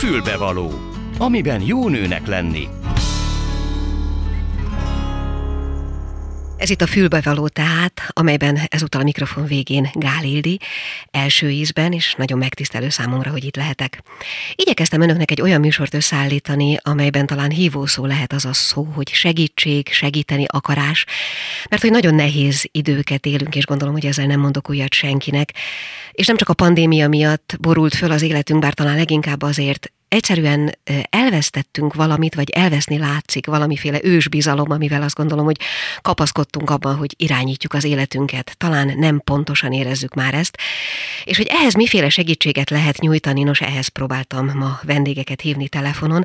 Fülbevaló, amiben jó nőnek lenni. Ez itt a fülbevaló tehát, amelyben ezúttal a mikrofon végén Gál első ízben, és nagyon megtisztelő számomra, hogy itt lehetek. Igyekeztem önöknek egy olyan műsort összeállítani, amelyben talán hívószó lehet az a szó, hogy segítség, segíteni akarás, mert hogy nagyon nehéz időket élünk, és gondolom, hogy ezzel nem mondok újat senkinek. És nem csak a pandémia miatt borult föl az életünk, bár talán leginkább azért, egyszerűen elvesztettünk valamit, vagy elveszni látszik valamiféle ősbizalom, amivel azt gondolom, hogy kapaszkodtunk abban, hogy irányítjuk az életünket. Talán nem pontosan érezzük már ezt. És hogy ehhez miféle segítséget lehet nyújtani, nos ehhez próbáltam ma vendégeket hívni telefonon.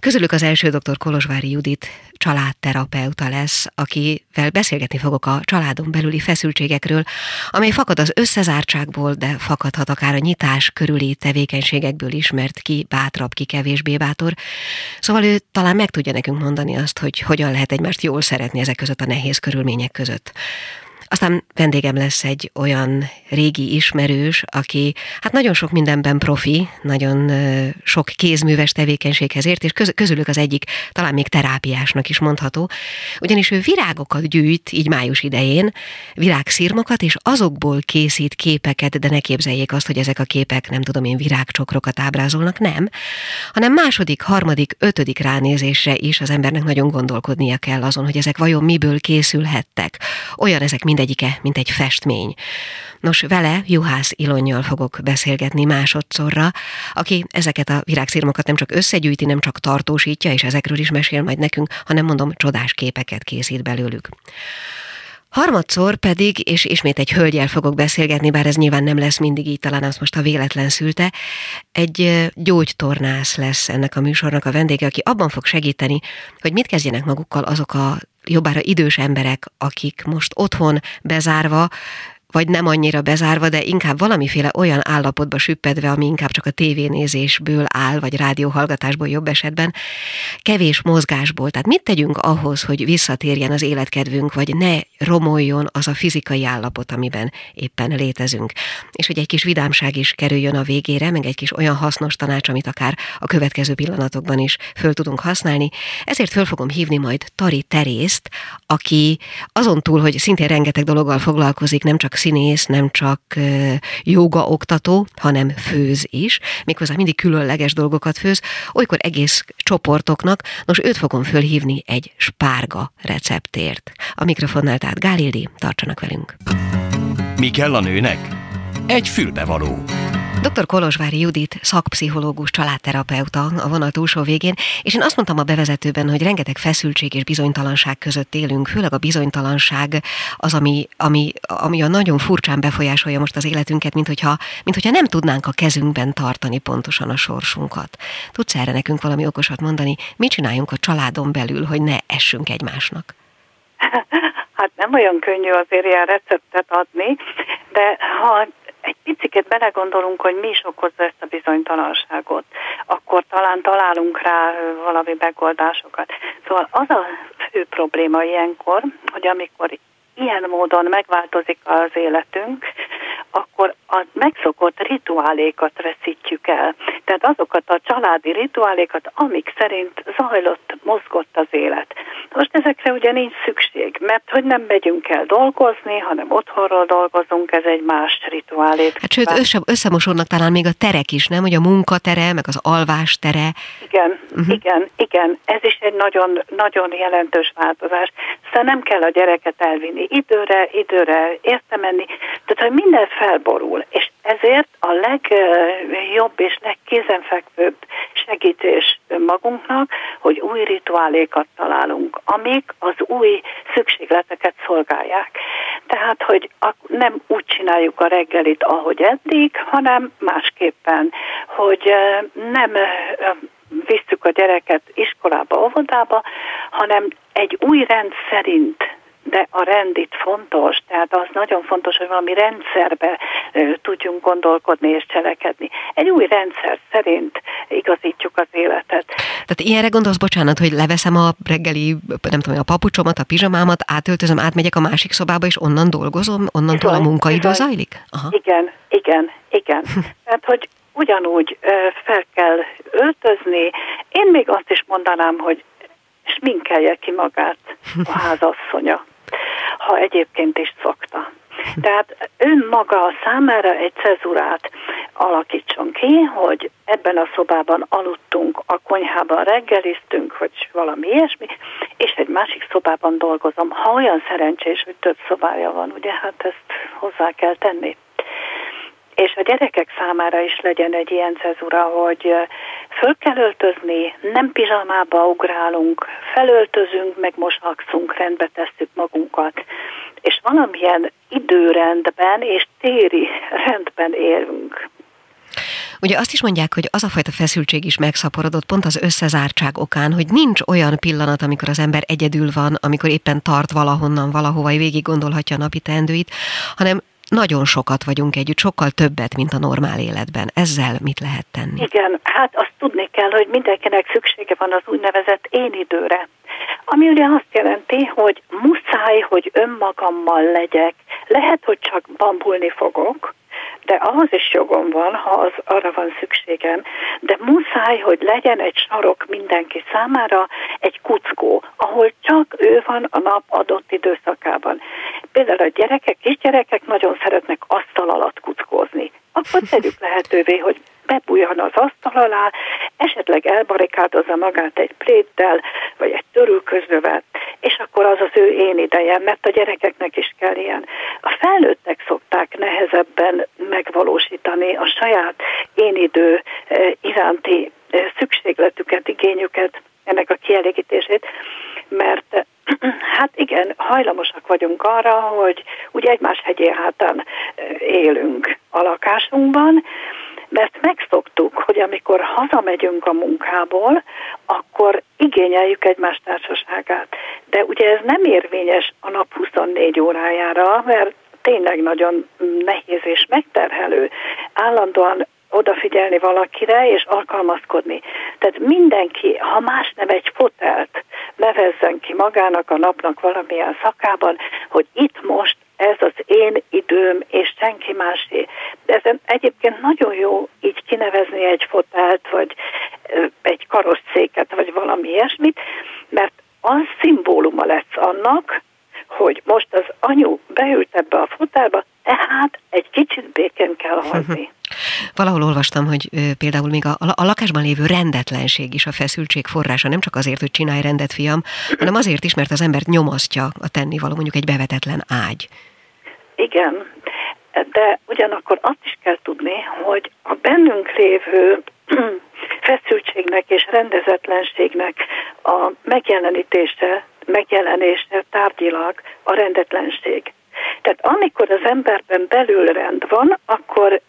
Közülük az első dr. Kolozsvári Judit családterapeuta lesz, akivel beszélgetni fogok a családon belüli feszültségekről, amely fakad az összezártságból, de fakadhat akár a nyitás körüli tevékenységekből is, mert ki bátra bátrabb, ki kevésbé bátor. Szóval ő talán meg tudja nekünk mondani azt, hogy hogyan lehet egymást jól szeretni ezek között a nehéz körülmények között. Aztán vendégem lesz egy olyan régi ismerős, aki hát nagyon sok mindenben profi, nagyon sok kézműves tevékenységhez ért, és közülük az egyik talán még terápiásnak is mondható, ugyanis ő virágokat gyűjt, így május idején, virágszirmokat, és azokból készít képeket, de ne képzeljék azt, hogy ezek a képek, nem tudom én, virágcsokrokat ábrázolnak, nem, hanem második, harmadik, ötödik ránézésre is az embernek nagyon gondolkodnia kell azon, hogy ezek vajon miből készülhettek. Olyan ezek mind mindegyike, mint egy festmény. Nos, vele Juhász Ilonnyal fogok beszélgetni másodszorra, aki ezeket a virágszirmokat nem csak összegyűjti, nem csak tartósítja, és ezekről is mesél majd nekünk, hanem mondom, csodás képeket készít belőlük. Harmadszor pedig, és ismét egy hölgyel fogok beszélgetni, bár ez nyilván nem lesz mindig így, talán azt most a véletlen szülte, egy gyógytornász lesz ennek a műsornak a vendége, aki abban fog segíteni, hogy mit kezdjenek magukkal azok a jobbára idős emberek, akik most otthon bezárva vagy nem annyira bezárva, de inkább valamiféle olyan állapotba süppedve, ami inkább csak a tévénézésből áll, vagy rádióhallgatásból jobb esetben, kevés mozgásból. Tehát mit tegyünk ahhoz, hogy visszatérjen az életkedvünk, vagy ne romoljon az a fizikai állapot, amiben éppen létezünk. És hogy egy kis vidámság is kerüljön a végére, meg egy kis olyan hasznos tanács, amit akár a következő pillanatokban is föl tudunk használni. Ezért föl fogom hívni majd Tari Terészt, aki azon túl, hogy szintén rengeteg dologgal foglalkozik, nem csak színész, nem csak joga oktató, hanem főz is, méghozzá mindig különleges dolgokat főz, olykor egész csoportoknak. Nos, őt fogom fölhívni egy spárga receptért. A mikrofonnál tehát Gálildi, tartsanak velünk. Mi kell a nőnek? Egy fülbevaló. Dr. Kolozsvári Judit, szakpszichológus, családterapeuta a vonal túlsó végén, és én azt mondtam a bevezetőben, hogy rengeteg feszültség és bizonytalanság között élünk, főleg a bizonytalanság az, ami, ami, ami a nagyon furcsán befolyásolja most az életünket, mint hogyha, mint hogyha nem tudnánk a kezünkben tartani pontosan a sorsunkat. Tudsz erre nekünk valami okosat mondani? Mit csináljunk a családon belül, hogy ne essünk egymásnak? Hát nem olyan könnyű azért ilyen receptet adni, de ha egy picit belegondolunk, hogy mi is okozza ezt a bizonytalanságot, akkor talán találunk rá valami megoldásokat. Szóval az a fő probléma ilyenkor, hogy amikor ilyen módon megváltozik az életünk, akkor a megszokott rituálékat veszítjük el. Tehát azokat a családi rituálékat, amik szerint zajlott, mozgott az élet. Most ezekre ugye nincs szükség, mert hogy nem megyünk el dolgozni, hanem otthonról dolgozunk, ez egy más rituálé. Hát sőt, össze, összemosodnak talán még a terek is, nem? Hogy a munkatere, meg az alvás tere. Igen, uh-huh. igen, igen. Ez is egy nagyon, nagyon jelentős változás. Szóval nem kell a gyereket elvinni időre, időre érte menni. Tehát, hogy minden felborul, és ezért a legjobb és legkézenfekvőbb segítés magunknak, hogy új rituálékat találunk, amik az új szükségleteket szolgálják. Tehát, hogy nem úgy csináljuk a reggelit, ahogy eddig, hanem másképpen, hogy nem visszük a gyereket iskolába, óvodába, hanem egy új rend szerint de a rend itt fontos, tehát az nagyon fontos, hogy valami rendszerbe tudjunk gondolkodni és cselekedni. Egy új rendszer szerint igazítjuk az életet. Tehát ilyenre gondolsz, bocsánat, hogy leveszem a reggeli, nem tudom, a papucsomat, a pizsamámat, átöltözöm, átmegyek a másik szobába, és onnan dolgozom, onnantól a munkaidő zajlik? Aha. Igen, igen, igen. Tehát, hogy ugyanúgy fel kell öltözni. Én még azt is mondanám, hogy sminkelje ki magát a házasszonya, ha egyébként is szokta. Tehát önmaga számára egy cezurát alakítson ki, hogy ebben a szobában aludtunk, a konyhában reggeliztünk, vagy valami ilyesmi, és egy másik szobában dolgozom. Ha olyan szerencsés, hogy több szobája van, ugye, hát ezt hozzá kell tenni és a gyerekek számára is legyen egy ilyen cezura, hogy föl kell öltözni, nem pizsamába ugrálunk, felöltözünk, meg mosakszunk, rendbe tesszük magunkat, és valamilyen időrendben és téri rendben élünk. Ugye azt is mondják, hogy az a fajta feszültség is megszaporodott pont az összezártság okán, hogy nincs olyan pillanat, amikor az ember egyedül van, amikor éppen tart valahonnan, valahova, végig gondolhatja a napi teendőit, hanem nagyon sokat vagyunk együtt, sokkal többet, mint a normál életben. Ezzel mit lehet tenni? Igen, hát azt tudni kell, hogy mindenkinek szüksége van az úgynevezett én időre. Ami ugye azt jelenti, hogy muszáj, hogy önmagammal legyek. Lehet, hogy csak bambulni fogok, de ahhoz is jogom van, ha az arra van szükségem, de muszáj, hogy legyen egy sarok mindenki számára, egy kuckó, ahol csak ő van a nap adott időszakában. Például a gyerekek, kisgyerekek nagyon szeretnek asztal alatt kuckózni. Akkor tegyük lehetővé, hogy bebújjon az asztal alá, esetleg elbarikádozza magát egy pléttel, vagy egy törülközővel, és akkor az az ő én ideje, mert a gyerekeknek is kell ilyen. A felnőttek szokták nehezebben megvalósítani a saját én idő eh, iránti eh, szükségletüket, igényüket, ennek a kielégítését, mert hát igen, hajlamosak vagyunk arra, hogy úgy egymás hegyén hátán eh, élünk a lakásunkban, mert megszoktuk, hogy amikor hazamegyünk a munkából, akkor igényeljük egymás társaságát. De ugye ez nem érvényes a nap 24 órájára, mert tényleg nagyon nehéz és megterhelő. Állandóan odafigyelni valakire és alkalmazkodni. Tehát mindenki, ha más nem egy fotelt, nevezzen ki magának a napnak valamilyen szakában, hogy itt most ez az én időm, és senki másé. De ezen egyébként nagyon jó így kinevezni egy fotelt, vagy egy karosszéket, vagy valami ilyesmit, mert az szimbóluma lesz annak, hogy most az anyu beült ebbe a fotelba, tehát egy kicsit békén kell hagyni. Valahol olvastam, hogy például még a, a lakásban lévő rendetlenség is a feszültség forrása, nem csak azért, hogy csinálj rendet, fiam, hanem azért is, mert az embert nyomasztja a tennivaló, mondjuk egy bevetetlen ágy. Igen, de ugyanakkor azt is kell tudni, hogy a bennünk lévő feszültségnek és rendezetlenségnek a megjelenítése, megjelenése tárgyilag a rendetlenség. Tehát amikor az emberben belül rend van, akkor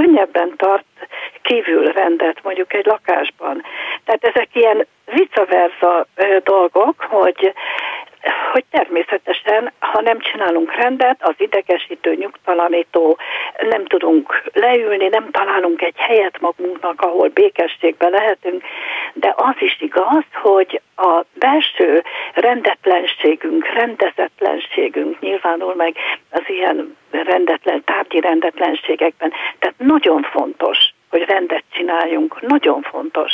könnyebben tart kívül rendet mondjuk egy lakásban. Tehát ezek ilyen vice versa dolgok, hogy hogy természetesen, ha nem csinálunk rendet, az idegesítő, nyugtalanító, nem tudunk leülni, nem találunk egy helyet magunknak, ahol békességbe lehetünk, de az is igaz, hogy a belső rendetlenségünk, rendezetlenségünk nyilvánul meg az ilyen rendetlen, tárgyi rendetlenségekben. Tehát nagyon fontos, hogy rendet csináljunk, nagyon fontos.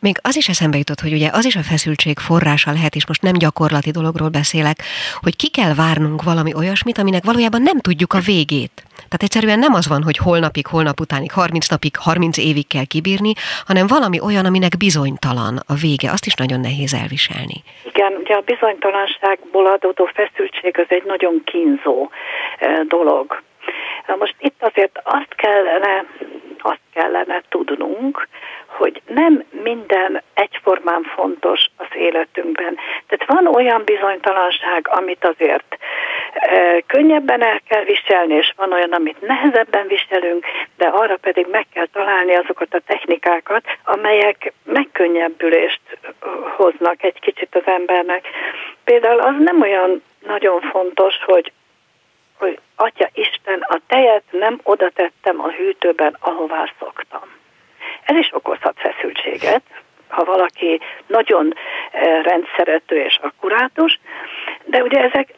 Még az is eszembe jutott, hogy ugye az is a feszültség forrása lehet, és most nem gyakorlati dologról beszélek, hogy ki kell várnunk valami olyasmit, aminek valójában nem tudjuk a végét. Tehát egyszerűen nem az van, hogy holnapig, holnap utánig, 30 napig, 30 évig kell kibírni, hanem valami olyan, aminek bizonytalan a vége. Azt is nagyon nehéz elviselni. Igen, ugye a bizonytalanságból adódó feszültség az egy nagyon kínzó eh, dolog. Na most itt azért azt kellene, azt kellene tudnunk, hogy nem minden egyformán fontos az életünkben. Tehát van olyan bizonytalanság, amit azért e, könnyebben el kell viselni, és van olyan, amit nehezebben viselünk, de arra pedig meg kell találni azokat a technikákat, amelyek megkönnyebbülést hoznak egy kicsit az embernek. Például az nem olyan nagyon fontos, hogy hogy Atya Isten, a tejet nem oda tettem a hűtőben, ahová szoktam. Ez is okozhat feszültséget, ha valaki nagyon eh, rendszerető és akkurátus, de ugye ezek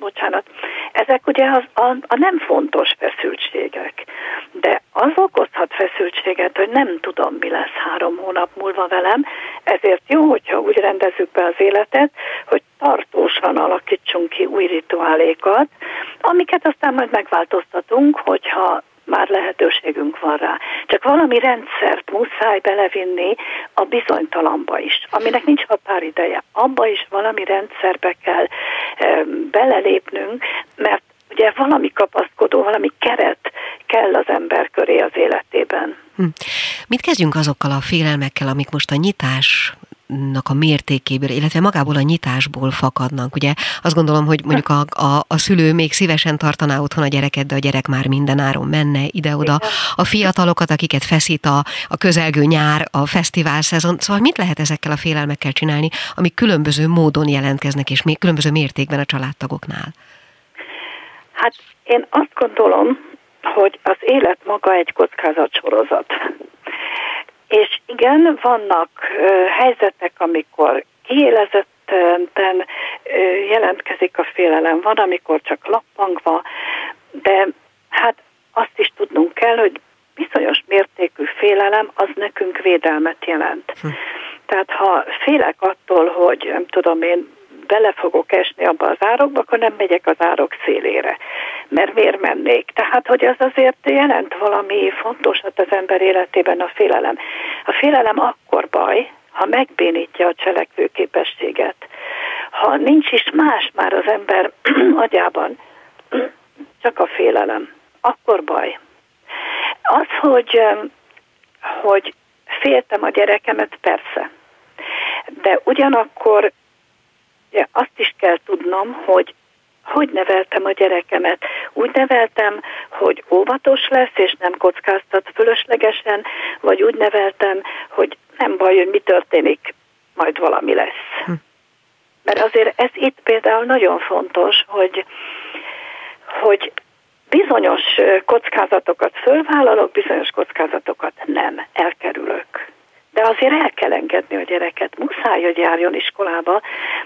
bocsánat, ezek ugye az, a, a nem fontos feszültségek, de az okozhat feszültséget, hogy nem tudom, mi lesz három hónap múlva velem, ezért jó, hogyha úgy rendezzük be az életet, hogy tartósan alakítsunk ki új rituálékat, amiket aztán majd megváltoztatunk, hogyha már lehetőségünk van rá. Csak valami rendszert muszáj belevinni a bizonytalamba is, aminek nincs határideje. Abba is valami rendszerbe kell belelépnünk, mert ugye valami kapaszkodó, valami keret kell az ember köré az életében. Hm. Mit kezdjünk azokkal a félelmekkel, amik most a nyitás a mértékéből, illetve magából a nyitásból fakadnak. Ugye azt gondolom, hogy mondjuk a, a, a szülő még szívesen tartaná otthon a gyereket, de a gyerek már mindenáron menne ide-oda. A fiatalokat, akiket feszít a, a közelgő nyár, a fesztivál szezon. Szóval mit lehet ezekkel a félelmekkel csinálni, amik különböző módon jelentkeznek, és még különböző mértékben a családtagoknál? Hát én azt gondolom, hogy az élet maga egy kockázatsorozat. És igen, vannak helyzetek, amikor kiélezetten jelentkezik a félelem, van, amikor csak lappangva, de hát azt is tudnunk kell, hogy bizonyos mértékű félelem az nekünk védelmet jelent. Hm. Tehát ha félek attól, hogy nem tudom én, bele fogok esni abba az árokba, akkor nem megyek az árok szélére. Mert miért mennék? Tehát, hogy az azért jelent valami fontosat az ember életében a félelem. A félelem akkor baj, ha megbénítja a cselekvőképességet. Ha nincs is más már az ember agyában, csak a félelem, akkor baj. Az, hogy, hogy féltem a gyerekemet, persze. De ugyanakkor azt is kell tudnom, hogy hogy neveltem a gyerekemet. Úgy neveltem, hogy óvatos lesz, és nem kockáztat fölöslegesen, vagy úgy neveltem, hogy nem baj, hogy mi történik, majd valami lesz. Hm. Mert azért ez itt például nagyon fontos, hogy, hogy bizonyos kockázatokat fölvállalok, bizonyos kockázatokat nem, elkerülök de azért el kell engedni a gyereket. Muszáj, hogy járjon iskolába,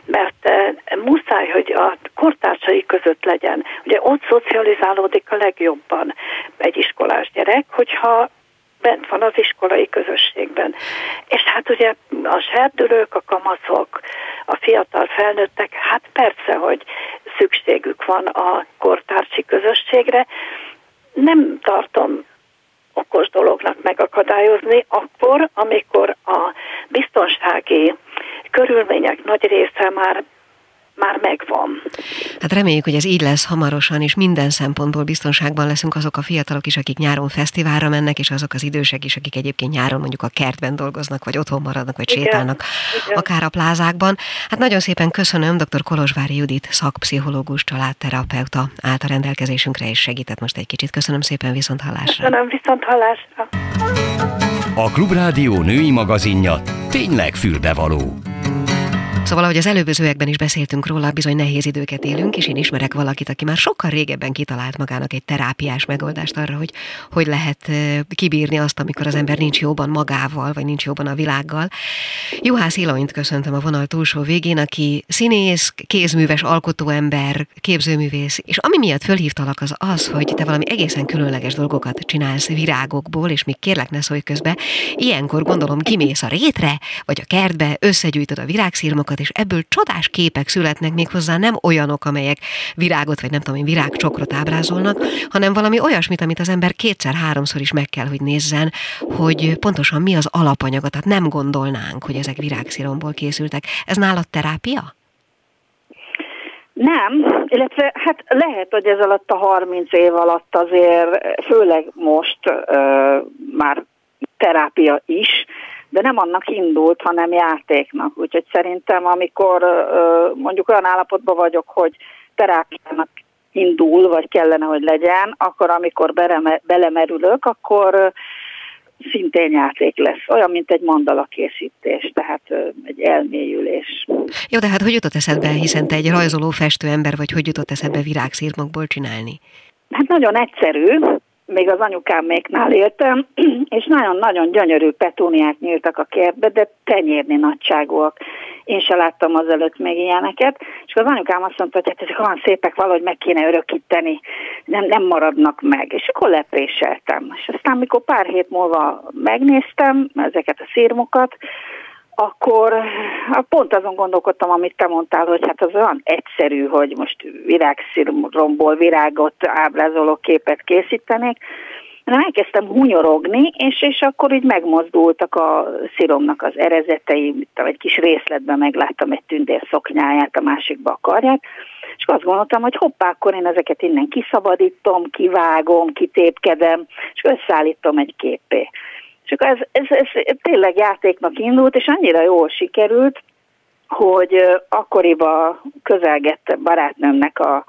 mert eh, muszáj, hogy a kortársai között legyen. Ugye ott szocializálódik a legjobban egy iskolás gyerek, hogyha bent van az iskolai közösségben. És hát ugye a serdülők, a kamaszok, a fiatal felnőttek, hát persze, hogy szükségük van a kortársi közösségre. Nem tartom okos dolognak megakadályozni, akkor, amikor a biztonsági körülmények nagy része már már megvan. Hát reméljük, hogy ez így lesz hamarosan, és minden szempontból biztonságban leszünk azok a fiatalok is, akik nyáron fesztiválra mennek, és azok az idősek is, akik egyébként nyáron mondjuk a kertben dolgoznak, vagy otthon maradnak, vagy igen, sétálnak, igen. akár a plázákban. Hát nagyon szépen köszönöm dr. Kolozsvári Judit, szakpszichológus, családterapeuta állt a rendelkezésünkre, és segített most egy kicsit. Köszönöm szépen, viszont hallásra. Köszönöm, viszont hallásra. A Klubrádió női magazinja tényleg fülbevaló. Szóval, ahogy az előzőekben is beszéltünk róla, bizony nehéz időket élünk, és én ismerek valakit, aki már sokkal régebben kitalált magának egy terápiás megoldást arra, hogy hogy lehet kibírni azt, amikor az ember nincs jóban magával, vagy nincs jóban a világgal. Juhász Ilonyt köszöntöm a vonal túlsó végén, aki színész, kézműves alkotóember, képzőművész, és ami miatt fölhívtalak az az, hogy te valami egészen különleges dolgokat csinálsz virágokból, és még kérlek ne szólj közbe, ilyenkor gondolom kimész a rétre, vagy a kertbe, összegyűjtöd a virágszírmokat, virágokat, és ebből csodás képek születnek még hozzá nem olyanok, amelyek virágot, vagy nem tudom én, virágcsokrot ábrázolnak, hanem valami olyasmit, amit az ember kétszer-háromszor is meg kell, hogy nézzen, hogy pontosan mi az alapanyaga, tehát nem gondolnánk, hogy ezek virágsziromból készültek. Ez nálad terápia? Nem, illetve hát lehet, hogy ez alatt a 30 év alatt azért, főleg most ö, már terápia is, de nem annak indult, hanem játéknak. Úgyhogy szerintem, amikor mondjuk olyan állapotban vagyok, hogy terápiának indul, vagy kellene, hogy legyen, akkor amikor belemerülök, akkor szintén játék lesz. Olyan, mint egy mandala készítés, tehát egy elmélyülés. Jó, de hát hogy jutott eszedbe, hiszen te egy rajzoló festő ember vagy, hogy jutott eszedbe virágszírmokból csinálni? Hát nagyon egyszerű, még az anyukáméknál éltem, és nagyon-nagyon gyönyörű petúniák nyíltak a kertbe, de tenyérni nagyságúak. Én se láttam azelőtt még ilyeneket, és az anyukám azt mondta, hogy hát ezek olyan szépek, valahogy meg kéne örökíteni, nem, nem maradnak meg. És akkor lepréseltem. És aztán, mikor pár hét múlva megnéztem ezeket a szírmokat, akkor hát pont azon gondolkodtam, amit te mondtál, hogy hát az olyan egyszerű, hogy most virágsziromból virágot ábrázoló képet készítenék, hanem elkezdtem hunyorogni, és, és akkor így megmozdultak a sziromnak az erezetei, egy kis részletben megláttam egy tündér szoknyáját, a másikba a karját, és azt gondoltam, hogy hoppá, akkor én ezeket innen kiszabadítom, kivágom, kitépkedem, és összeállítom egy képé. Akkor ez, ez, ez tényleg játéknak indult, és annyira jól sikerült, hogy akkoriban közelgett barátnőmnek a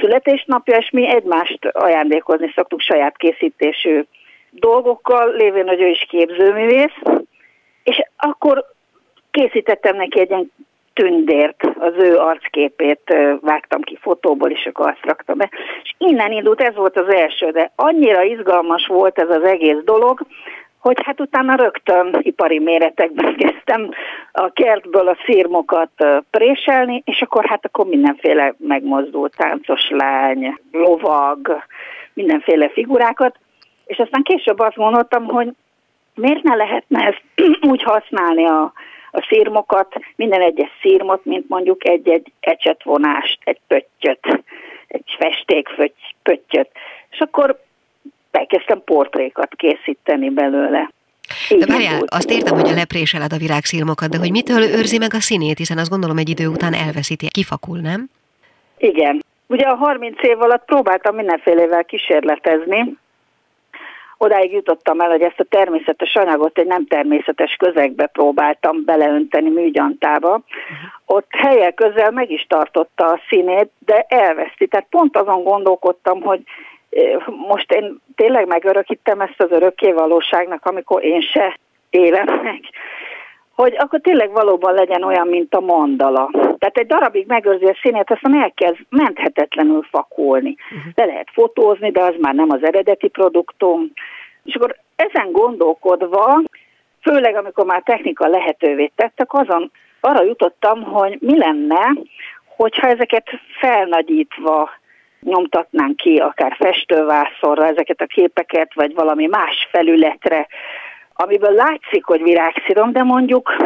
születésnapja, és mi egymást ajándékozni szoktuk saját készítésű dolgokkal, lévén, hogy ő is képzőművész, és akkor készítettem neki egy ilyen tündért, az ő arcképét vágtam ki fotóból, és akkor azt raktam be. És innen indult, ez volt az első, de annyira izgalmas volt ez az egész dolog, hogy hát utána rögtön ipari méretekben kezdtem a kertből a szírmokat préselni, és akkor hát akkor mindenféle megmozdult táncos lány, lovag, mindenféle figurákat, és aztán később azt gondoltam, hogy miért ne lehetne ezt úgy használni a, a szírmokat, minden egyes szírmot, mint mondjuk egy-egy ecsetvonást, egy pöttyöt, egy festék pöttyöt. És akkor elkezdtem portrékat készíteni belőle. Így de várjál, azt értem, hogy a lepréseled a virágszírmokat, de hogy mitől őrzi meg a színét, hiszen azt gondolom egy idő után elveszíti, kifakul, nem? Igen. Ugye a 30 év alatt próbáltam mindenfélevel kísérletezni, odáig jutottam el, hogy ezt a természetes anyagot egy nem természetes közegbe próbáltam beleönteni műgyantába. Ott helyek közel meg is tartotta a színét, de elveszti. Tehát pont azon gondolkodtam, hogy most én tényleg megörökítem ezt az örökké valóságnak, amikor én se élem meg, hogy akkor tényleg valóban legyen olyan, mint a mandala. Tehát egy darabig megőrzi a színét, aztán elkezd menthetetlenül fakulni. Uh-huh. Le lehet fotózni, de az már nem az eredeti produktum. És akkor ezen gondolkodva, főleg amikor már technika lehetővé tettek, azon arra jutottam, hogy mi lenne, hogyha ezeket felnagyítva nyomtatnánk ki akár festővászorra ezeket a képeket, vagy valami más felületre, amiből látszik, hogy virágszírom, de mondjuk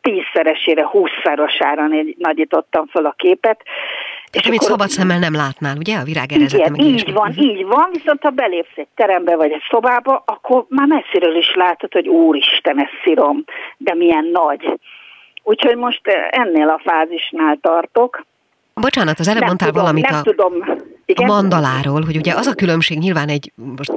tízszeresére, húszszerosára nagyítottam fel a képet. És amit akkor... szabad szemmel nem látnál, ugye, a virág Igen, így van, uh-huh. így van, viszont ha belépsz egy terembe vagy egy szobába, akkor már messziről is látod, hogy úristen, ez szirom, de milyen nagy. Úgyhogy most ennél a fázisnál tartok, Bocsánat, az előbb mondtál tudom, valamit nem a, tudom. Igen? a mandaláról, hogy ugye az a különbség nyilván egy, most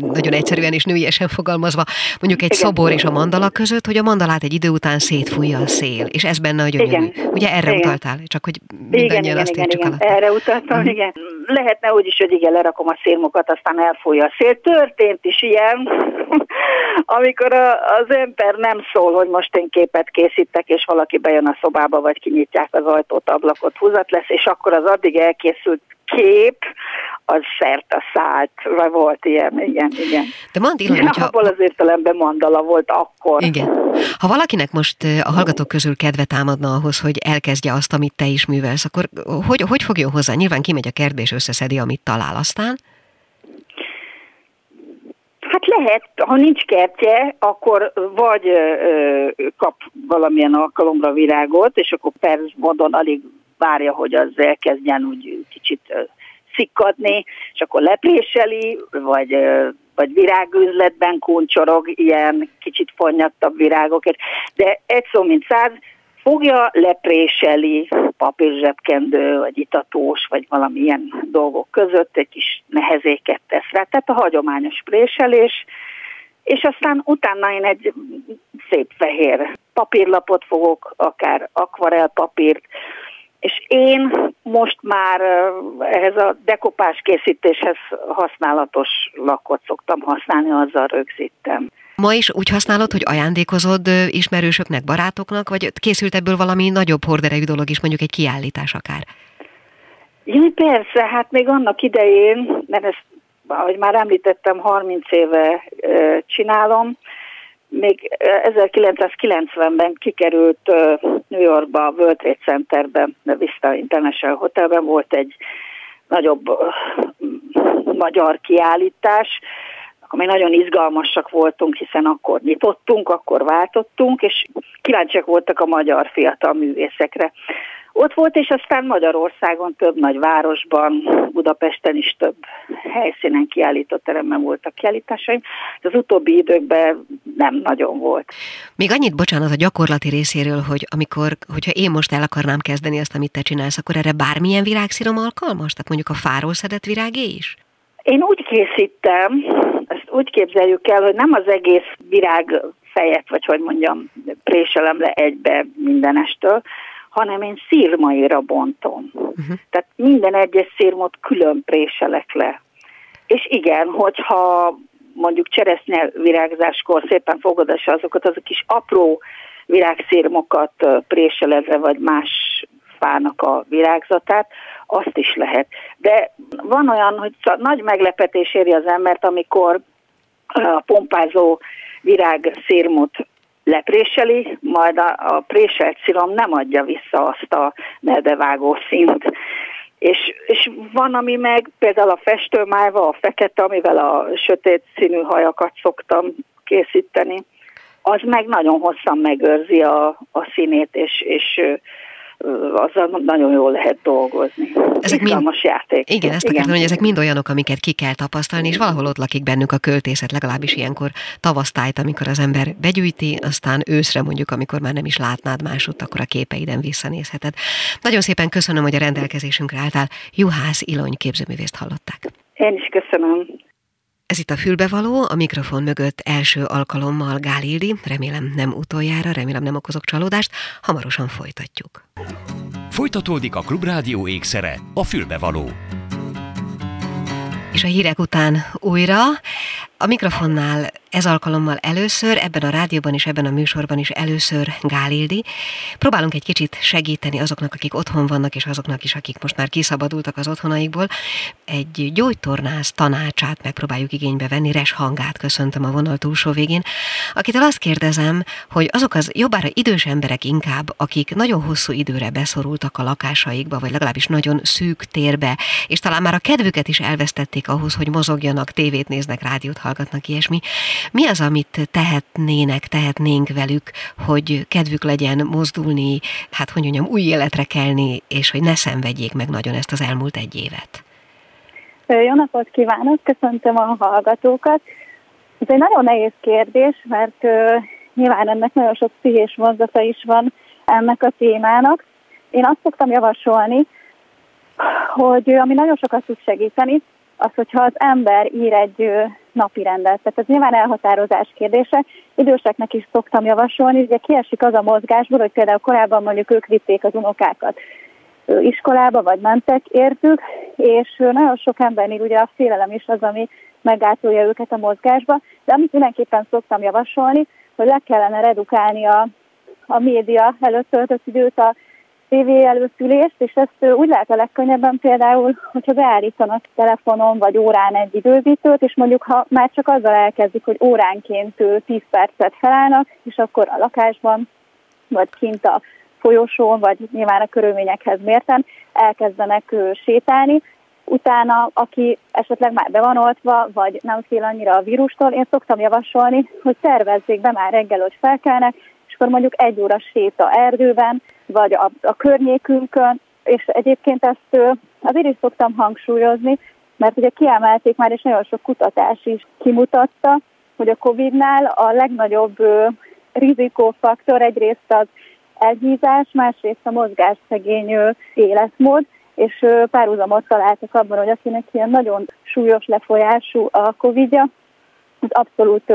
nagyon egyszerűen és nőiesen fogalmazva, mondjuk egy Igen. szobor és a mandala között, hogy a mandalát egy idő után szétfújja a szél, és ez benne a gyönyörű. Igen. Ugye erre igen. utaltál, csak hogy mindannyian azt igen, igen. Erre utaltam, uh-huh. igen. Lehetne úgy is, hogy igen, lerakom a szélmokat, aztán elfújja a szél. Történt is ilyen, amikor a, az ember nem szól, hogy most én képet készítek, és valaki bejön a szobába, vagy kinyitják az ajtót, ablakot, húzat lesz, és akkor az addig elkészült kép, az szert a szállt, vagy volt ilyen, igen, igen. De mondd, Ilon, hogyha... Abból az értelemben mandala volt akkor. Igen. Ha valakinek most a hallgatók közül kedve támadna ahhoz, hogy elkezdje azt, amit te is művelsz, akkor hogy, hogy fogjon hozzá? Nyilván kimegy a kertbe és összeszedi, amit talál aztán. Lehet, ha nincs kertje, akkor vagy ö, kap valamilyen alkalomra virágot, és akkor perc módon alig várja, hogy az elkezdjen úgy kicsit szikkadni, és akkor lepréseli, vagy, vagy virágüzletben kuncsorog ilyen kicsit fonnyattabb virágokért. De egy szó mint száz, fogja, lepréseli papírzsebkendő, vagy itatós, vagy valami ilyen dolgok között, egy kis nehezéket tesz rá. Tehát a hagyományos préselés, és aztán utána én egy szép fehér papírlapot fogok, akár akvarelpapírt, és én most már ehhez a dekopás készítéshez használatos lakot szoktam használni, azzal rögzítem. Ma is úgy használod, hogy ajándékozod ismerősöknek, barátoknak, vagy készült ebből valami nagyobb horderejű dolog is, mondjuk egy kiállítás akár? Ja, persze, hát még annak idején, mert ezt ahogy már említettem, 30 éve csinálom. Még 1990-ben kikerült New Yorkba, a World Trade Centerben, a Vista International Hotelben volt egy nagyobb magyar kiállítás, még nagyon izgalmasak voltunk, hiszen akkor nyitottunk, akkor váltottunk, és kíváncsiak voltak a magyar fiatal művészekre. Ott volt, és aztán Magyarországon több nagy városban, Budapesten is több helyszínen kiállított teremben voltak kiállításaim. De az utóbbi időkben nem nagyon volt. Még annyit, bocsánat, a gyakorlati részéről, hogy amikor, hogyha én most el akarnám kezdeni azt, amit te csinálsz, akkor erre bármilyen virágszírom alkalmas? Tehát mondjuk a fáról szedett virágé is? Én úgy készítem, úgy képzeljük el, hogy nem az egész virág fejet, vagy hogy mondjam, préselem le egybe mindenestől, hanem én szírmaira bontom. Uh-huh. Tehát minden egyes szírmot külön préselek le. És igen, hogyha mondjuk cseresznye virágzáskor szépen fogod azokat, azok kis apró virágszírmokat préselezve, vagy más fának a virágzatát, azt is lehet. De van olyan, hogy nagy meglepetés éri az embert, amikor a pompázó virág szírmot lepréseli, majd a, a préselt szírom nem adja vissza azt a melbevágó színt. És, és van, ami meg például a festőmájva, a fekete, amivel a sötét színű hajakat szoktam készíteni, az meg nagyon hosszan megőrzi a, a színét, és, és azzal nagyon jól lehet dolgozni. Ezek mind, játék. Igen, ezt akartam, hogy ezek mind olyanok, amiket ki kell tapasztalni, és valahol ott lakik bennük a költészet, legalábbis ilyenkor tavasztájt, amikor az ember begyűjti, aztán őszre mondjuk, amikor már nem is látnád másút, akkor a képeiden visszanézheted. Nagyon szépen köszönöm, hogy a rendelkezésünkre álltál. Juhász Ilony képzőművészt hallották. Én is köszönöm. Ez itt a fülbevaló, a mikrofon mögött első alkalommal Gálildi, remélem nem utoljára, remélem nem okozok csalódást, hamarosan folytatjuk. Folytatódik a Klubrádió ékszere, a fülbevaló. És a hírek után újra a mikrofonnál ez alkalommal először, ebben a rádióban és ebben a műsorban is először Gálildi. Próbálunk egy kicsit segíteni azoknak, akik otthon vannak, és azoknak is, akik most már kiszabadultak az otthonaikból. Egy gyógytornász tanácsát megpróbáljuk igénybe venni, Res hangát köszöntöm a vonal túlsó végén, akitől azt kérdezem, hogy azok az jobbára idős emberek inkább, akik nagyon hosszú időre beszorultak a lakásaikba, vagy legalábbis nagyon szűk térbe, és talán már a kedvüket is elvesztették ahhoz, hogy mozogjanak, tévét néznek, rádiót hallgatnak, ilyesmi. Mi az, amit tehetnének, tehetnénk velük, hogy kedvük legyen mozdulni, hát hogy mondjam, új életre kelni, és hogy ne szenvedjék meg nagyon ezt az elmúlt egy évet? Jó napot kívánok, köszöntöm a hallgatókat. Ez egy nagyon nehéz kérdés, mert uh, nyilván ennek nagyon sok pszichés mozdata is van ennek a témának. Én azt szoktam javasolni, hogy ami nagyon sokat tud segíteni, az, hogyha az ember ír egy napi rendet. Tehát ez nyilván elhatározás kérdése. Időseknek is szoktam javasolni, ugye kiesik az a mozgásból, hogy például korábban mondjuk ők vitték az unokákat iskolába, vagy mentek értük, és nagyon sok embernél ugye a félelem is az, ami meggátolja őket a mozgásba, de amit mindenképpen szoktam javasolni, hogy le kellene redukálni a, a média előtt töltött időt, a TV előszülést, és ezt úgy lehet a legkönnyebben például, hogyha beállítanak telefonon vagy órán egy időzítőt, és mondjuk ha már csak azzal elkezdik, hogy óránként 10 percet felállnak, és akkor a lakásban, vagy kint a folyosón, vagy nyilván a körülményekhez mérten elkezdenek sétálni, utána, aki esetleg már be van oltva, vagy nem fél annyira a vírustól, én szoktam javasolni, hogy szervezzék be már reggel, hogy felkelnek, és akkor mondjuk egy óra séta erdőben, vagy a, a környékünkön, és egyébként ezt azért is szoktam hangsúlyozni, mert ugye kiemelték már, és nagyon sok kutatás is kimutatta, hogy a Covid-nál a legnagyobb rizikófaktor egyrészt az elhízás, másrészt a mozgásszegény életmód, és párhuzamot találtak abban, hogy akinek ilyen nagyon súlyos lefolyású a Covid-ja, az abszolút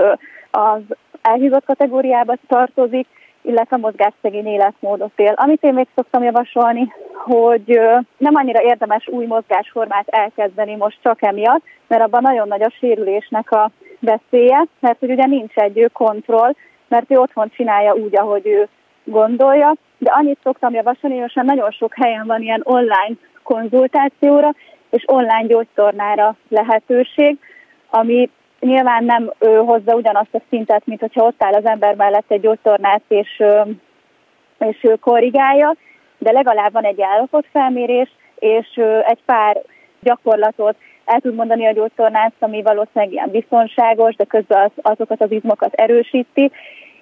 az elhízott kategóriába tartozik, illetve mozgásszegény életmódot él. Amit én még szoktam javasolni, hogy nem annyira érdemes új mozgásformát elkezdeni most csak emiatt, mert abban nagyon nagy a sérülésnek a veszélye, mert hogy ugye nincs egy kontroll, mert ő otthon csinálja úgy, ahogy ő gondolja, de annyit szoktam javasolni, hogy most nagyon sok helyen van ilyen online konzultációra, és online gyógytornára lehetőség, ami nyilván nem ő, hozza ugyanazt a szintet, mint hogyha ott áll az ember mellett egy gyógytornát, és, és ő korrigálja, de legalább van egy felmérés, és egy pár gyakorlatot el tud mondani a gyógytornász, ami valószínűleg ilyen biztonságos, de közben az, azokat az izmokat erősíti,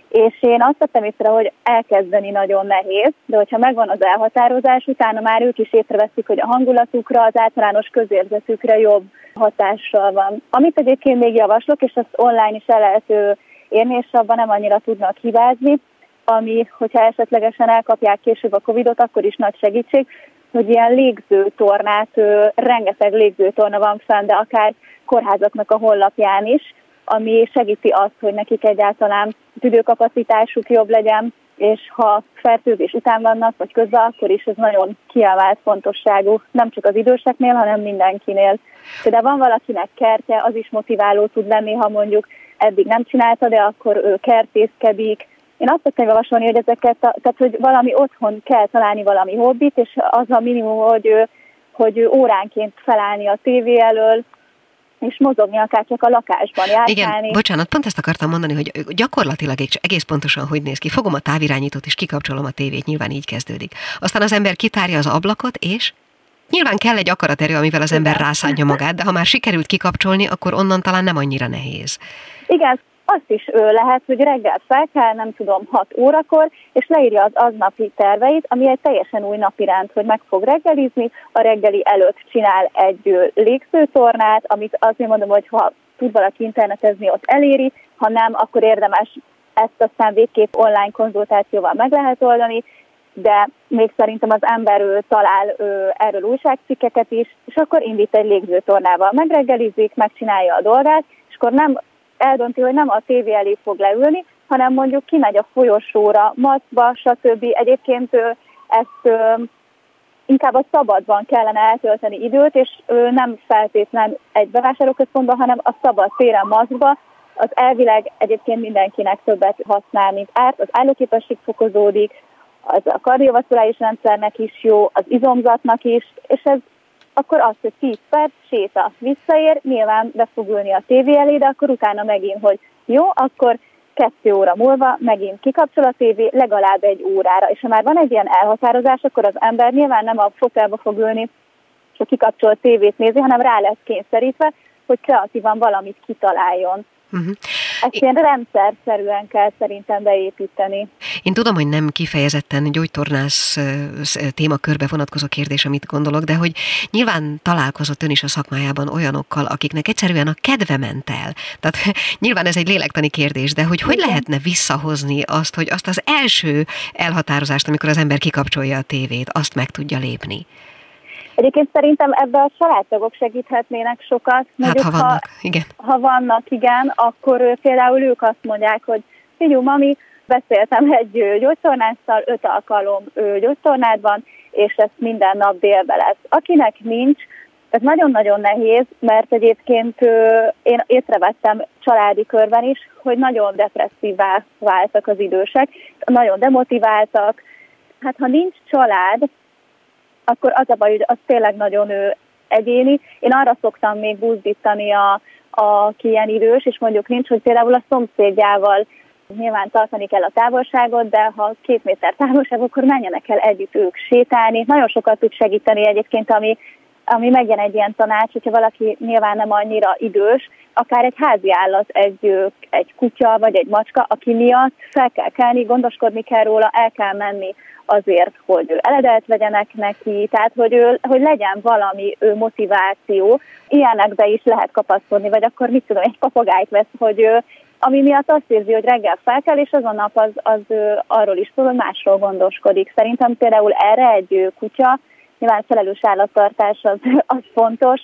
és én azt tettem észre, hogy elkezdeni nagyon nehéz, de hogyha megvan az elhatározás, utána már ők is észreveszik, hogy a hangulatukra, az általános közérzetükre jobb hatással van. Amit egyébként még javaslok, és azt online is el lehet érni, és abban nem annyira tudnak hibázni, ami, hogyha esetlegesen elkapják később a Covidot, akkor is nagy segítség, hogy ilyen légzőtornát, rengeteg légzőtorna van fenn, de akár kórházaknak a honlapján is, ami segíti azt, hogy nekik egyáltalán tüdőkapacitásuk jobb legyen, és ha fertőzés után vannak, vagy közben, akkor is ez nagyon kiemelt fontosságú, nem csak az időseknél, hanem mindenkinél. De van valakinek kertje, az is motiváló tud lenni, ha mondjuk eddig nem csinálta, de akkor ő kertészkedik. Én azt tudtam javasolni, hogy ezeket, tehát hogy valami otthon kell találni valami hobbit, és az a minimum, hogy, hogy óránként felállni a tévé elől, és mozogni akár csak a lakásban, játszani. Igen, bocsánat, pont ezt akartam mondani, hogy gyakorlatilag egész pontosan hogy néz ki. Fogom a távirányítót, és kikapcsolom a tévét, nyilván így kezdődik. Aztán az ember kitárja az ablakot, és Nyilván kell egy akaraterő, amivel az ember rászánja magát, de ha már sikerült kikapcsolni, akkor onnan talán nem annyira nehéz. Igen, azt is ő lehet, hogy reggel fel kell, nem tudom, 6 órakor, és leírja az aznapi terveit, ami egy teljesen új napi rend, hogy meg fog reggelizni, a reggeli előtt csinál egy légzőtornát, amit azért mondom, hogy ha tud valaki internetezni, ott eléri, ha nem, akkor érdemes ezt aztán végképp online konzultációval meg lehet oldani, de még szerintem az ember ő talál ő, erről újságcikkeket is, és akkor indít egy légzőtornával. Megreggelizik, megcsinálja a dolgát, és akkor nem eldönti, hogy nem a tévé elé fog leülni, hanem mondjuk kimegy a folyosóra, macba, stb. Egyébként ezt inkább a szabadban kellene eltölteni időt, és nem feltétlen egy bevásárlóközpontban, hanem a szabad téren maszkba, az elvileg egyébként mindenkinek többet használ, mint árt, az állóképesség fokozódik, az a kardiovaszkuláris rendszernek is jó, az izomzatnak is, és ez akkor az, hogy 10 perc séta visszaér, nyilván be fog ülni a tévé elé, de akkor utána megint, hogy jó, akkor kettő óra múlva megint kikapcsol a tévé legalább egy órára, és ha már van egy ilyen elhatározás, akkor az ember nyilván nem a fotelba fog ülni, és a kikapcsolt tévét nézi, hanem rá lesz kényszerítve, hogy kreatívan valamit kitaláljon. Uh-huh. Ezt ilyen rendszerszerűen kell szerintem beépíteni. Én tudom, hogy nem kifejezetten gyógytornász témakörbe vonatkozó kérdés, amit gondolok, de hogy nyilván találkozott ön is a szakmájában olyanokkal, akiknek egyszerűen a kedve ment el. Tehát nyilván ez egy lélektani kérdés, de hogy hogy lehetne visszahozni azt, hogy azt az első elhatározást, amikor az ember kikapcsolja a tévét, azt meg tudja lépni? Egyébként szerintem ebbe a családtagok segíthetnének sokat. Hát, ha vannak, ha, igen. Ha vannak, igen, akkor például ők azt mondják, hogy figyelj, mami, beszéltem egy gyógytornásszal, öt alkalom gyógytornád van, és ezt minden nap délbe lesz. Akinek nincs, ez nagyon-nagyon nehéz, mert egyébként én észrevettem családi körben is, hogy nagyon depresszívá váltak az idősek, nagyon demotiváltak. Hát ha nincs család, akkor az a baj, hogy az tényleg nagyon ő egyéni. Én arra szoktam még buzdítani a, a ki ilyen idős, és mondjuk nincs, hogy például a szomszédjával nyilván tartani kell a távolságot, de ha két méter távolság, akkor menjenek el együtt ők sétálni. Nagyon sokat tud segíteni egyébként, ami, ami megjen egy ilyen tanács, hogyha valaki nyilván nem annyira idős, akár egy házi állat, egy, egy kutya vagy egy macska, aki miatt fel kell kelni, gondoskodni kell róla, el kell menni azért, hogy eledelt vegyenek neki, tehát hogy, ő, hogy legyen valami ő motiváció. Ilyenekbe is lehet kapaszkodni, vagy akkor mit tudom, egy papagájt vesz, hogy ő, ami miatt azt érzi, hogy reggel fel kell, és azon nap az, az arról is szól, hogy másról gondoskodik. Szerintem például erre egy kutya, nyilván felelős állattartás az, az fontos,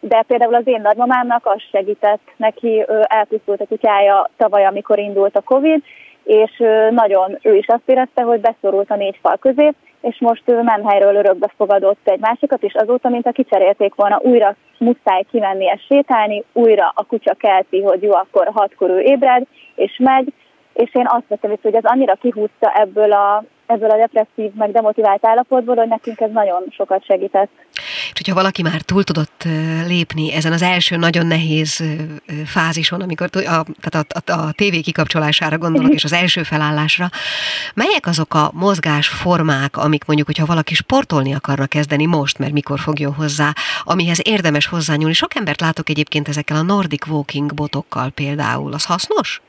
de például az én nagymamámnak az segített neki, elpusztult a kutyája tavaly, amikor indult a Covid, és nagyon ő is azt érezte, hogy beszorult a négy fal közé, és most ő menhelyről örökbe fogadott egy másikat, és azóta, mint a kicserélték volna, újra muszáj kimennie sétálni, újra a kutya kelti, hogy jó, akkor hatkor ő ébred, és megy, és én azt vettem hogy ez annyira kihúzta ebből a, ebből a depresszív, meg demotivált állapotból, hogy nekünk ez nagyon sokat segített. És hogyha valaki már túl tudott lépni ezen az első nagyon nehéz fázison, amikor a, tehát a, a, a tévé kikapcsolására gondolok, és az első felállásra, melyek azok a mozgásformák, amik mondjuk, hogyha valaki sportolni akarna kezdeni most, mert mikor fogjon hozzá, amihez érdemes hozzányúlni. Sok embert látok egyébként ezekkel a Nordic Walking botokkal például. Az hasznos?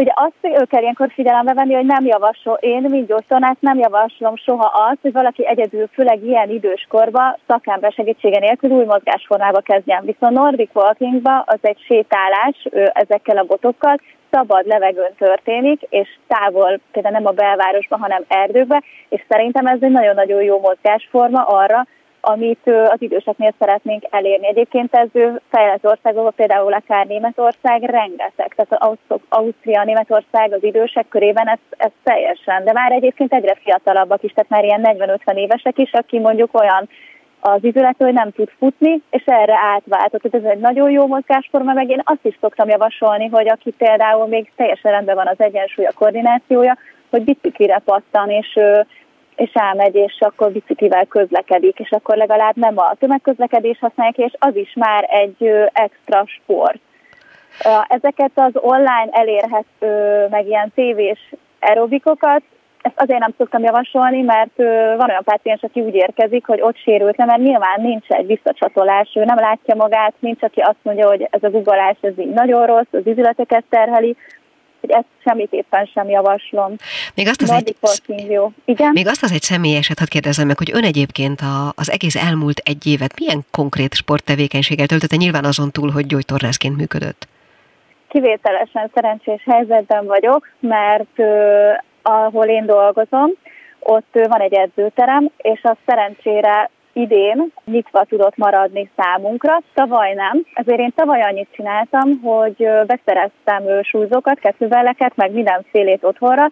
Ugye azt kell ilyenkor figyelembe venni, hogy nem javasol, én, mint gyógytornász nem javaslom soha azt, hogy valaki egyedül, főleg ilyen időskorba szakember segítsége nélkül új mozgásformába kezdjen. Viszont Nordic Walkingba az egy sétálás ezekkel a botokkal, szabad levegőn történik, és távol, például nem a belvárosban, hanem erdőbe, és szerintem ez egy nagyon-nagyon jó mozgásforma arra, amit az időseknél szeretnénk elérni. Egyébként ez fejlett országokban, például akár Németország rengeteg, tehát Ausztria, Németország az idősek körében ez, ez teljesen, de már egyébként egyre fiatalabbak is, tehát már ilyen 40-50 évesek is, aki mondjuk olyan az izülető, hogy nem tud futni, és erre átváltott. Ez egy nagyon jó mozgásforma, meg én azt is szoktam javasolni, hogy aki például még teljesen rendben van az egyensúly, a koordinációja, hogy biciklire pattan, és és elmegy, és akkor biciklivel közlekedik, és akkor legalább nem a tömegközlekedés használják, és az is már egy extra sport. Ezeket az online elérhető, meg ilyen tévés aerobikokat, ezt azért nem szoktam javasolni, mert van olyan páciens, aki úgy érkezik, hogy ott sérült le, mert nyilván nincs egy visszacsatolás, ő nem látja magát, nincs, aki azt mondja, hogy ez a guggolás ez így nagyon rossz, az üzleteket terheli, hogy ezt semmiképpen sem javaslom. Még azt az, egy. Igen? még azt az egy személyeset, hadd kérdezzem meg, hogy ön egyébként a, az egész elmúlt egy évet milyen konkrét sporttevékenységgel töltötte, nyilván azon túl, hogy gyógytornászként működött? Kivételesen szerencsés helyzetben vagyok, mert uh, ahol én dolgozom, ott van egy edzőterem, és a szerencsére idén nyitva tudott maradni számunkra, tavaly nem. Ezért én tavaly annyit csináltam, hogy beszereztem súlyzókat, kettőveleket, meg mindenfélét otthonra,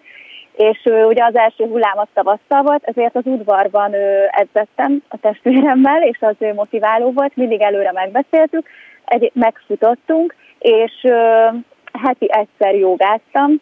és ugye az első hullám az tavasszal volt, ezért az udvarban edzettem a testvéremmel, és az ő motiváló volt, mindig előre megbeszéltük, egy, megfutottunk, és heti egyszer jogáztam,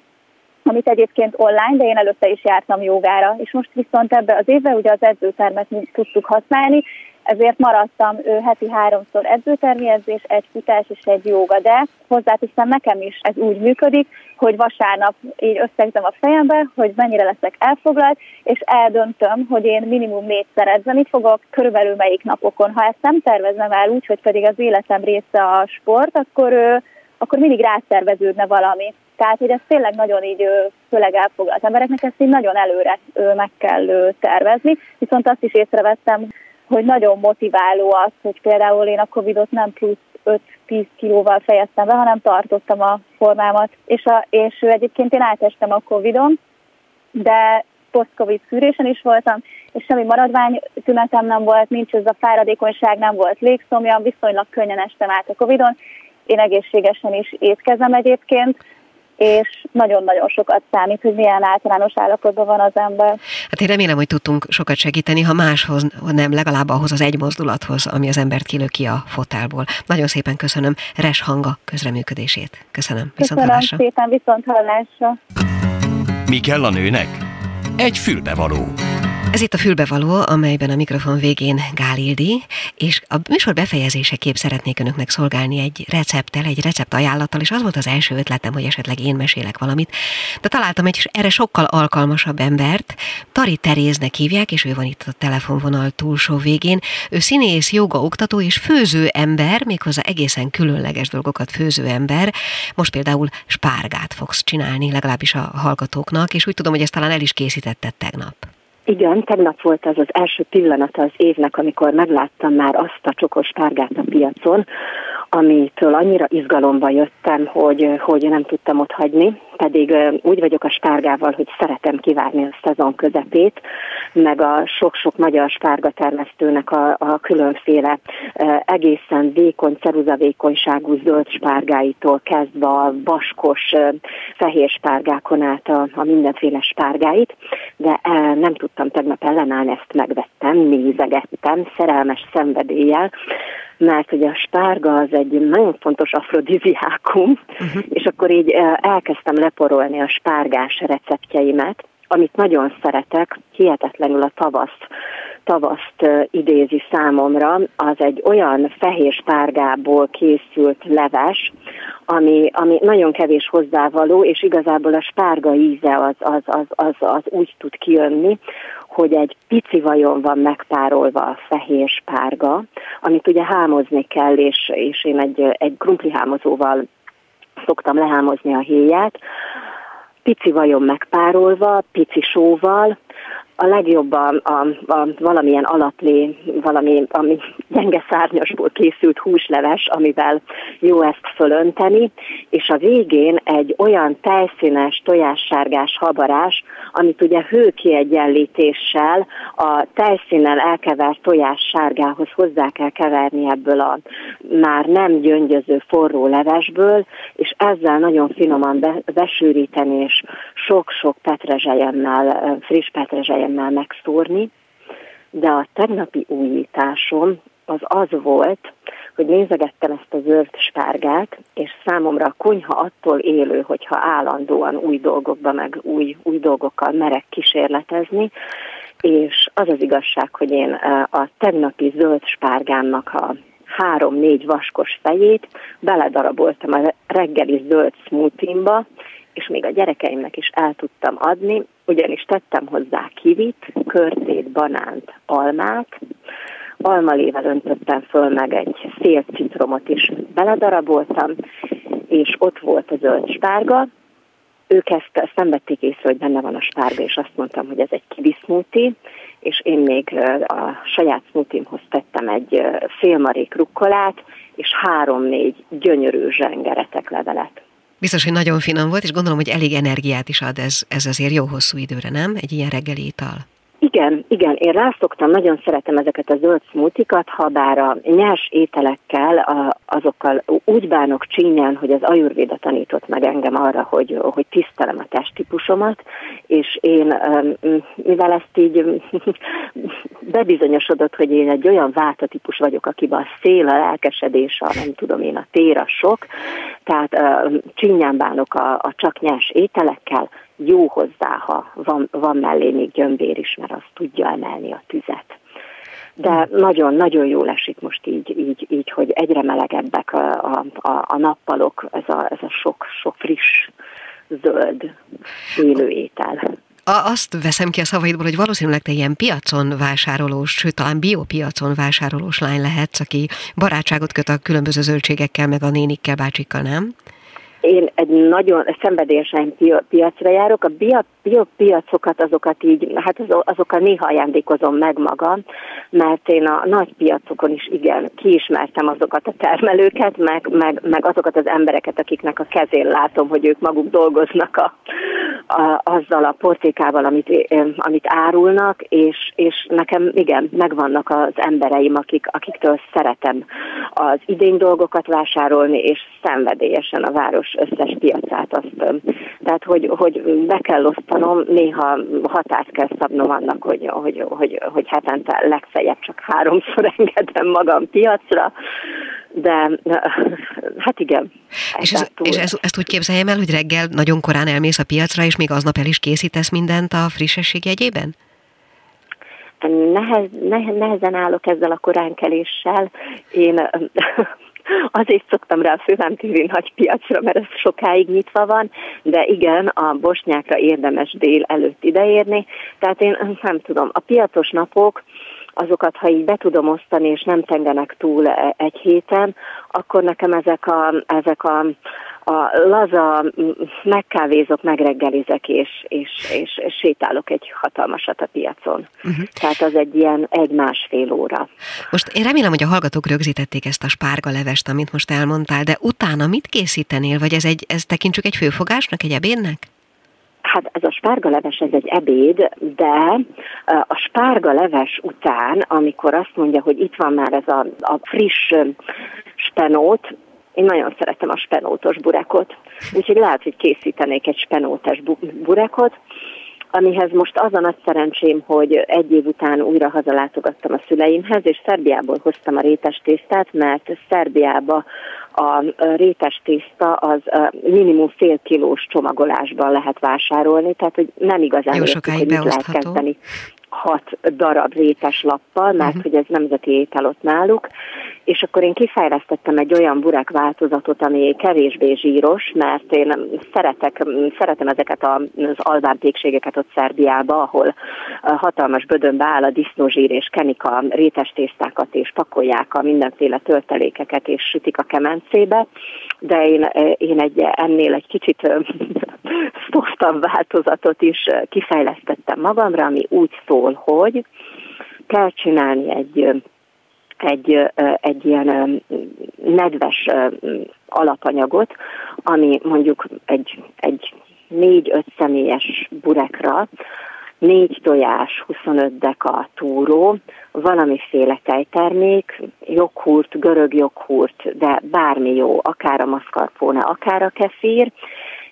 amit egyébként online, de én előtte is jártam jogára, és most viszont ebbe az évben ugye az edzőtermet tudtuk használni, ezért maradtam ő, heti háromszor edzőtermi edzés, egy futás és egy joga, de hozzáteszem nekem is ez úgy működik, hogy vasárnap így összegzem a fejembe, hogy mennyire leszek elfoglalt, és eldöntöm, hogy én minimum négyszer edzeni fogok, körülbelül melyik napokon. Ha ezt nem tervezem el úgy, hogy pedig az életem része a sport, akkor, akkor mindig rászerveződne valami. Tehát, hogy ez tényleg nagyon így, főleg elfoglalt embereknek ezt így nagyon előre meg kell tervezni, viszont azt is észrevettem, hogy nagyon motiváló az, hogy például én a Covid-ot nem plusz 5-10 kilóval fejeztem be, hanem tartottam a formámat, és, a, és egyébként én átestem a Covid-on, de post-Covid szűrésen is voltam, és semmi maradvány tünetem nem volt, nincs ez a fáradékonyság, nem volt légszomjam, viszonylag könnyen estem át a Covid-on, én egészségesen is étkezem egyébként, és nagyon-nagyon sokat számít, hogy milyen általános állapotban van az ember. Hát én remélem, hogy tudtunk sokat segíteni, ha máshoz nem, legalább ahhoz az egy mozdulathoz, ami az embert kilöki a fotelból. Nagyon szépen köszönöm Res Hanga közreműködését. Köszönöm. Viszont köszönöm hallásra. szépen, viszont hallásra. Mi kell a nőnek? Egy fülbevaló. Ez itt a fülbevaló, amelyben a mikrofon végén Gál Ildi, és a műsor befejezéseképp szeretnék önöknek szolgálni egy recepttel, egy recept ajánlattal, és az volt az első ötletem, hogy esetleg én mesélek valamit. De találtam egy erre sokkal alkalmasabb embert, Tari Teréznek hívják, és ő van itt a telefonvonal túlsó végén. Ő színész, joga oktató és főző ember, méghozzá egészen különleges dolgokat főző ember. Most például spárgát fogsz csinálni, legalábbis a hallgatóknak, és úgy tudom, hogy ezt talán el is készítetted tegnap. Igen, tegnap volt az az első pillanata az évnek, amikor megláttam már azt a csokos párgát a piacon, amitől annyira izgalomba jöttem, hogy, hogy nem tudtam ott hagyni, pedig úgy vagyok a spárgával, hogy szeretem kivárni a szezon közepét, meg a sok-sok magyar spárgatermesztőnek a, a különféle egészen vékony, ceruzavékonyságú zöld spárgáitól kezdve a vaskos fehér spárgákon át a, a mindenféle spárgáit, de nem tudtam tegnap ellenállni, ezt megvettem, nézegettem, szerelmes szenvedéllyel, mert hogy a spárga az egy nagyon fontos afrodiziákum, uh-huh. és akkor így elkezdtem leporolni a spárgás receptjeimet, amit nagyon szeretek, hihetetlenül a tavasz tavaszt idézi számomra, az egy olyan fehér spárgából készült leves, ami, ami nagyon kevés hozzávaló, és igazából a spárga íze az, az, az, az, az úgy tud kijönni, hogy egy pici vajon van megpárolva a fehér spárga, amit ugye hámozni kell, és, és én egy, egy krumplihámozóval szoktam lehámozni a héját, pici vajon megpárolva, pici sóval, a legjobb a, a, a valamilyen alaplé, valami ami gyenge szárnyasból készült húsleves, amivel jó ezt fölönteni, és a végén egy olyan tejszínes, tojássárgás habarás, amit ugye hőkiegyenlítéssel a tejszínnel elkevert tojássárgához hozzá kell keverni ebből a már nem gyöngyöző forró levesből, és ezzel nagyon finoman be, besűríteni, és sok-sok petrezselyemmel, friss petrezselyemmel ilyennel megszórni, de a tegnapi újításom az az volt, hogy nézegettem ezt a zöld spárgát, és számomra a konyha attól élő, hogyha állandóan új dolgokba, meg új, új dolgokkal merek kísérletezni, és az az igazság, hogy én a tegnapi zöld spárgámnak a három-négy vaskos fejét beledaraboltam a reggeli zöld smoothie és még a gyerekeimnek is el tudtam adni, ugyanis tettem hozzá kivit, körtét, banánt, almát, almalével öntöttem föl meg egy fél citromot is. Beledaraboltam, és ott volt a zöld spárga, ők ezt, nem vették észre, hogy benne van a spárga, és azt mondtam, hogy ez egy kiwi smoothie, és én még a saját smoothiehoz tettem egy félmarék rukkolát, és három-négy gyönyörű zsengeretek levelet. Biztos, hogy nagyon finom volt, és gondolom, hogy elég energiát is ad ez, ez azért jó hosszú időre, nem? Egy ilyen reggeli ital. Igen, igen, én rászoktam, nagyon szeretem ezeket a zöld smoothikat, ha bár a nyers ételekkel, a, azokkal úgy bánok csínyen, hogy az ajurvéda tanított meg engem arra, hogy, hogy tisztelem a testtípusomat, és én, mivel ezt így bebizonyosodott, hogy én egy olyan váltatípus vagyok, akiben a szél, a lelkesedés, a nem tudom én, a tér, a sok, tehát csínyán bánok a, a csak nyers ételekkel, jó hozzá, ha van, van mellé még gyömbér is, mert az tudja emelni a tüzet. De nagyon-nagyon jól esik most így, így, így, hogy egyre melegebbek a, a, a nappalok, ez a, ez a sok, sok friss, zöld élő étel. Azt veszem ki a szavaidból, hogy valószínűleg te ilyen piacon vásárolós, sőt talán biopiacon vásárolós lány lehetsz, aki barátságot köt a különböző zöldségekkel, meg a nénikkel, bácsikkal, nem? Én egy nagyon szenvedélyesen piacra járok. A biopiacokat azokat így, hát azokkal néha ajándékozom meg magam, mert én a nagy piacokon is igen, kiismertem azokat a termelőket, meg, meg, meg azokat az embereket, akiknek a kezén látom, hogy ők maguk dolgoznak a, a, azzal a portékával, amit, amit árulnak, és, és nekem igen, megvannak az embereim, akik, akiktől szeretem az idény dolgokat vásárolni, és szenvedélyesen a város összes piacát. Azt, tehát, hogy, hogy be kell osztanom, néha határt kell szabnom annak, hogy, hogy, hogy, hogy hetente legfeljebb csak háromszor engedem magam piacra, de hát igen. És, ez, és ez, ezt úgy képzeljem el, hogy reggel nagyon korán elmész a piacra, és még aznap el is készítesz mindent a frissesség jegyében? Nehez, nehezen állok ezzel a koránkeléssel. Én azért szoktam rá a Fővám TV nagy piacra, mert ez sokáig nyitva van, de igen, a bosnyákra érdemes dél előtt ideérni. Tehát én nem tudom, a piacos napok, azokat, ha így be tudom osztani, és nem tengenek túl e, egy héten, akkor nekem ezek a, ezek a, a laza megkávézok, megreggelizek, és, és, és, és sétálok egy hatalmasat a piacon. Uh-huh. Tehát az egy ilyen egy-másfél óra. Most én remélem, hogy a hallgatók rögzítették ezt a spárga levest, amit most elmondtál, de utána mit készítenél, vagy ez, egy, ez tekintsük egy főfogásnak, egy ebédnek? Hát ez a spárgaleves, ez egy ebéd, de a spárgaleves után, amikor azt mondja, hogy itt van már ez a, a friss spenót, én nagyon szeretem a spenótos burekot, úgyhogy lehet, hogy készítenék egy spenótes burekot, amihez most az a nagy szerencsém, hogy egy év után újra hazalátogattam a szüleimhez, és Szerbiából hoztam a rétes tésztát, mert Szerbiába a rétes tészta az minimum fél kilós csomagolásban lehet vásárolni, tehát hogy nem igazán értük, hogy mit lehet kezdeni hat darab rétes lappal, mert uh-huh. hogy ez nemzeti étel ott náluk, és akkor én kifejlesztettem egy olyan burek változatot, ami kevésbé zsíros, mert én szeretek, szeretem ezeket az alvámpékségeket ott Szerbiába, ahol hatalmas bödönbe áll a disznózsír, és kenik a rétes tésztákat, és pakolják a mindenféle töltelékeket, és sütik a kemencébe, de én, én egy, ennél egy kicsit szoftabb változatot is kifejlesztettem magamra, ami úgy szól, hogy kell csinálni egy egy, egy ilyen nedves alapanyagot, ami mondjuk egy, egy négy-öt személyes burekra, négy tojás, 25 deka túró, valamiféle tejtermék, joghurt, görög joghurt, de bármi jó, akár a mascarpone, akár a kefír,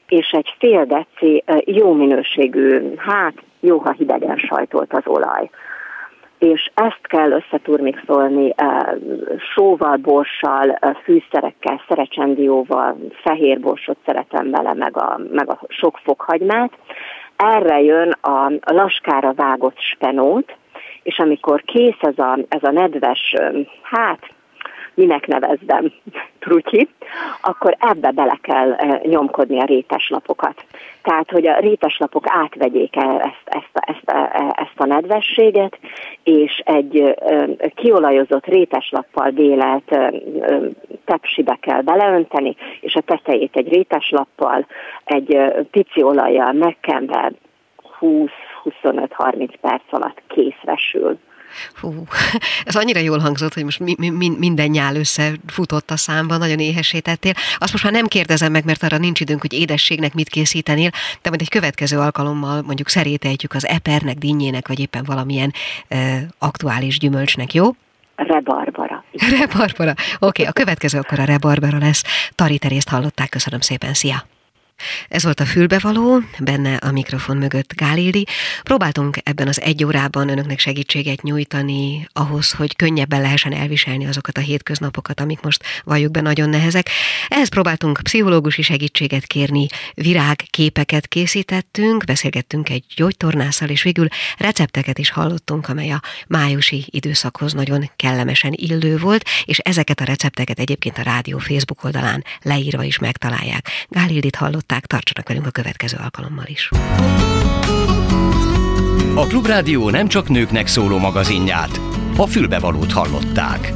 és egy fél deci jó minőségű, hát jó, ha hidegen sajtolt az olaj és ezt kell összeturmixolni eh, sóval, borssal, eh, fűszerekkel, szerecsendióval, fehér borsot szeretem bele, meg a, meg a sok fokhagymát. Erre jön a laskára vágott spenót, és amikor kész ez a, ez a nedves, eh, hát minek nevezdem, trutyi, akkor ebbe bele kell eh, nyomkodni a réteslapokat. Tehát, hogy a réteslapok átvegyék el ezt, ezt, ezt, eh, ezt a nedvességet, és egy eh, kiolajozott réteslappal délelt tepsibe kell beleönteni, és a tetejét egy réteslappal, egy pici olajjal megkenve 20-25-30 perc alatt készresül. Hú, ez annyira jól hangzott, hogy most mi, mi, minden nyál összefutott a számba, nagyon éhesítettél. Azt most már nem kérdezem meg, mert arra nincs időnk, hogy édességnek mit készítenél, de majd egy következő alkalommal mondjuk szerételjük az epernek, dinnyének, vagy éppen valamilyen e, aktuális gyümölcsnek, jó? Rebarbara. Rebarbara. Oké, okay, a következő akkor a rebarbara lesz. Tari Terészt hallották, köszönöm szépen, szia! Ez volt a fülbevaló, benne a mikrofon mögött Gálildi. Próbáltunk ebben az egy órában önöknek segítséget nyújtani ahhoz, hogy könnyebben lehessen elviselni azokat a hétköznapokat, amik most valljuk be nagyon nehezek. Ehhez próbáltunk pszichológusi segítséget kérni, virágképeket készítettünk, beszélgettünk egy gyógytornászal, és végül recepteket is hallottunk, amely a májusi időszakhoz nagyon kellemesen illő volt, és ezeket a recepteket egyébként a rádió Facebook oldalán leírva is megtalálják. Gálildit hallott hallották, tartsanak velünk a következő alkalommal is. A Klubrádió nem csak nőknek szóló magazinját, a fülbevalót hallották.